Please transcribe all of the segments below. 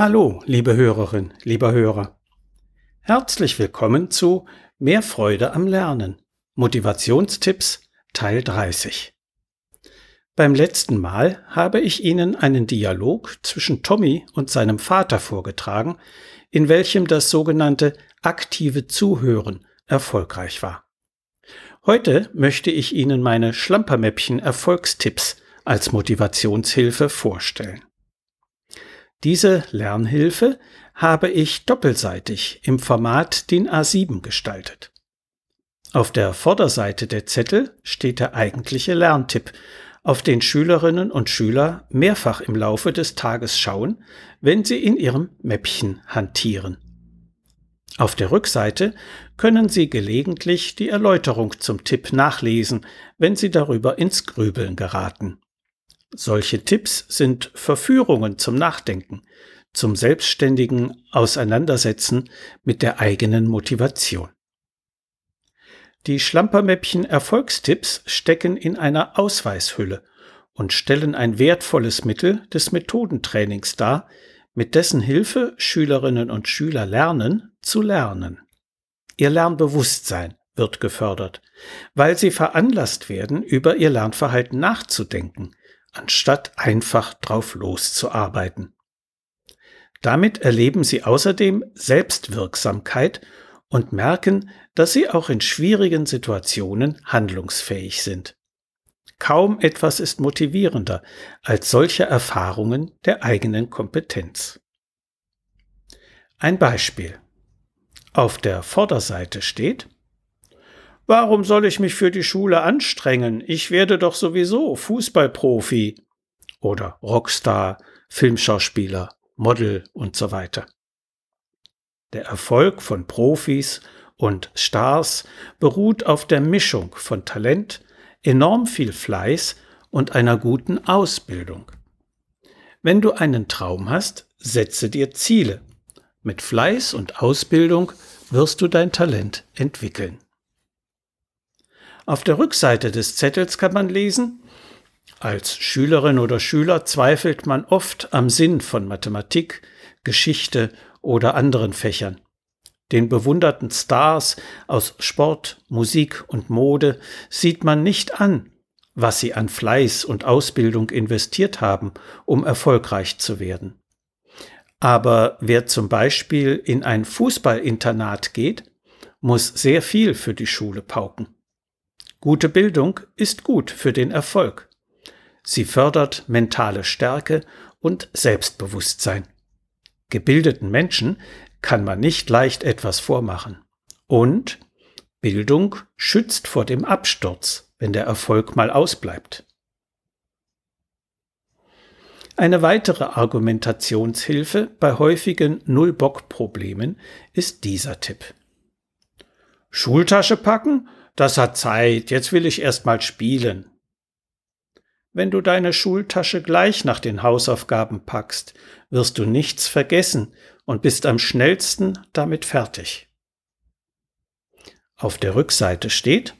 Hallo, liebe Hörerin, lieber Hörer. Herzlich willkommen zu Mehr Freude am Lernen. Motivationstipps Teil 30. Beim letzten Mal habe ich Ihnen einen Dialog zwischen Tommy und seinem Vater vorgetragen, in welchem das sogenannte aktive Zuhören erfolgreich war. Heute möchte ich Ihnen meine Schlampermäppchen Erfolgstipps als Motivationshilfe vorstellen. Diese Lernhilfe habe ich doppelseitig im Format DIN A7 gestaltet. Auf der Vorderseite der Zettel steht der eigentliche Lerntipp, auf den Schülerinnen und Schüler mehrfach im Laufe des Tages schauen, wenn sie in ihrem Mäppchen hantieren. Auf der Rückseite können Sie gelegentlich die Erläuterung zum Tipp nachlesen, wenn Sie darüber ins Grübeln geraten. Solche Tipps sind Verführungen zum Nachdenken, zum selbstständigen Auseinandersetzen mit der eigenen Motivation. Die Schlampermäppchen Erfolgstipps stecken in einer Ausweishülle und stellen ein wertvolles Mittel des Methodentrainings dar, mit dessen Hilfe Schülerinnen und Schüler lernen zu lernen. Ihr Lernbewusstsein wird gefördert, weil sie veranlasst werden, über ihr Lernverhalten nachzudenken, anstatt einfach drauf loszuarbeiten. Damit erleben sie außerdem Selbstwirksamkeit und merken, dass sie auch in schwierigen Situationen handlungsfähig sind. Kaum etwas ist motivierender als solche Erfahrungen der eigenen Kompetenz. Ein Beispiel. Auf der Vorderseite steht Warum soll ich mich für die Schule anstrengen? Ich werde doch sowieso Fußballprofi oder Rockstar, Filmschauspieler, Model und so weiter. Der Erfolg von Profis und Stars beruht auf der Mischung von Talent, enorm viel Fleiß und einer guten Ausbildung. Wenn du einen Traum hast, setze dir Ziele. Mit Fleiß und Ausbildung wirst du dein Talent entwickeln. Auf der Rückseite des Zettels kann man lesen, als Schülerin oder Schüler zweifelt man oft am Sinn von Mathematik, Geschichte oder anderen Fächern. Den bewunderten Stars aus Sport, Musik und Mode sieht man nicht an, was sie an Fleiß und Ausbildung investiert haben, um erfolgreich zu werden. Aber wer zum Beispiel in ein Fußballinternat geht, muss sehr viel für die Schule pauken. Gute Bildung ist gut für den Erfolg. Sie fördert mentale Stärke und Selbstbewusstsein. Gebildeten Menschen kann man nicht leicht etwas vormachen. Und Bildung schützt vor dem Absturz, wenn der Erfolg mal ausbleibt. Eine weitere Argumentationshilfe bei häufigen Null-Bock-Problemen ist dieser Tipp. Schultasche packen das hat Zeit, jetzt will ich erst mal spielen. Wenn du deine Schultasche gleich nach den Hausaufgaben packst, wirst du nichts vergessen und bist am schnellsten damit fertig. Auf der Rückseite steht,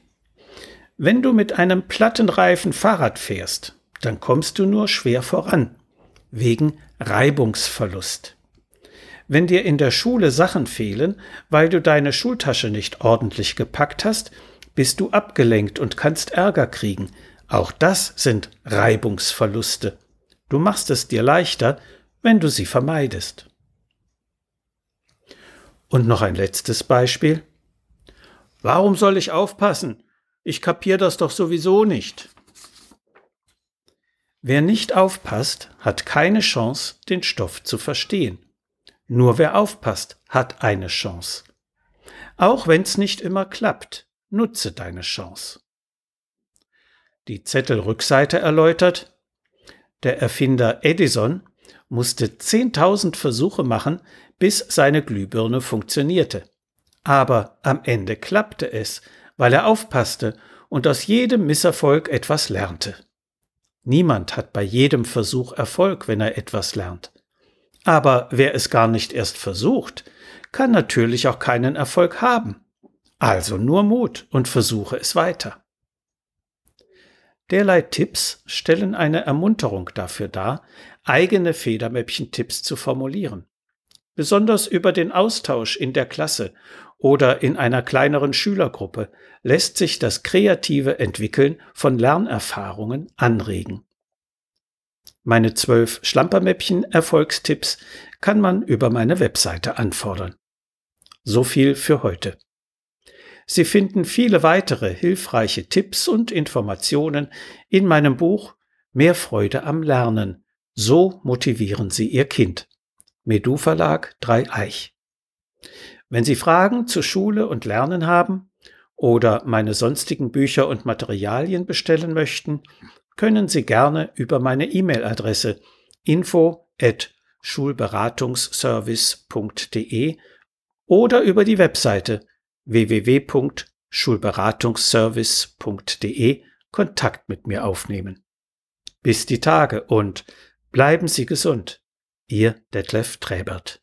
wenn du mit einem Plattenreifen Fahrrad fährst, dann kommst du nur schwer voran, wegen Reibungsverlust. Wenn dir in der Schule Sachen fehlen, weil du deine Schultasche nicht ordentlich gepackt hast, bist du abgelenkt und kannst Ärger kriegen. Auch das sind Reibungsverluste. Du machst es dir leichter, wenn du sie vermeidest. Und noch ein letztes Beispiel. Warum soll ich aufpassen? Ich kapier das doch sowieso nicht. Wer nicht aufpasst, hat keine Chance, den Stoff zu verstehen. Nur wer aufpasst, hat eine Chance. Auch wenn es nicht immer klappt. Nutze deine Chance. Die Zettelrückseite erläutert, der Erfinder Edison musste 10.000 Versuche machen, bis seine Glühbirne funktionierte. Aber am Ende klappte es, weil er aufpasste und aus jedem Misserfolg etwas lernte. Niemand hat bei jedem Versuch Erfolg, wenn er etwas lernt. Aber wer es gar nicht erst versucht, kann natürlich auch keinen Erfolg haben. Also nur Mut und versuche es weiter. Derlei Tipps stellen eine Ermunterung dafür dar, eigene Federmäppchen-Tipps zu formulieren. Besonders über den Austausch in der Klasse oder in einer kleineren Schülergruppe lässt sich das kreative Entwickeln von Lernerfahrungen anregen. Meine zwölf Schlampermäppchen-Erfolgstipps kann man über meine Webseite anfordern. So viel für heute. Sie finden viele weitere hilfreiche Tipps und Informationen in meinem Buch Mehr Freude am Lernen. So motivieren Sie Ihr Kind. Medu Verlag Dreieich. Wenn Sie Fragen zu Schule und Lernen haben oder meine sonstigen Bücher und Materialien bestellen möchten, können Sie gerne über meine E-Mail-Adresse info at schulberatungsservice.de oder über die Webseite www.schulberatungsservice.de Kontakt mit mir aufnehmen. Bis die Tage und bleiben Sie gesund. Ihr Detlef Träbert.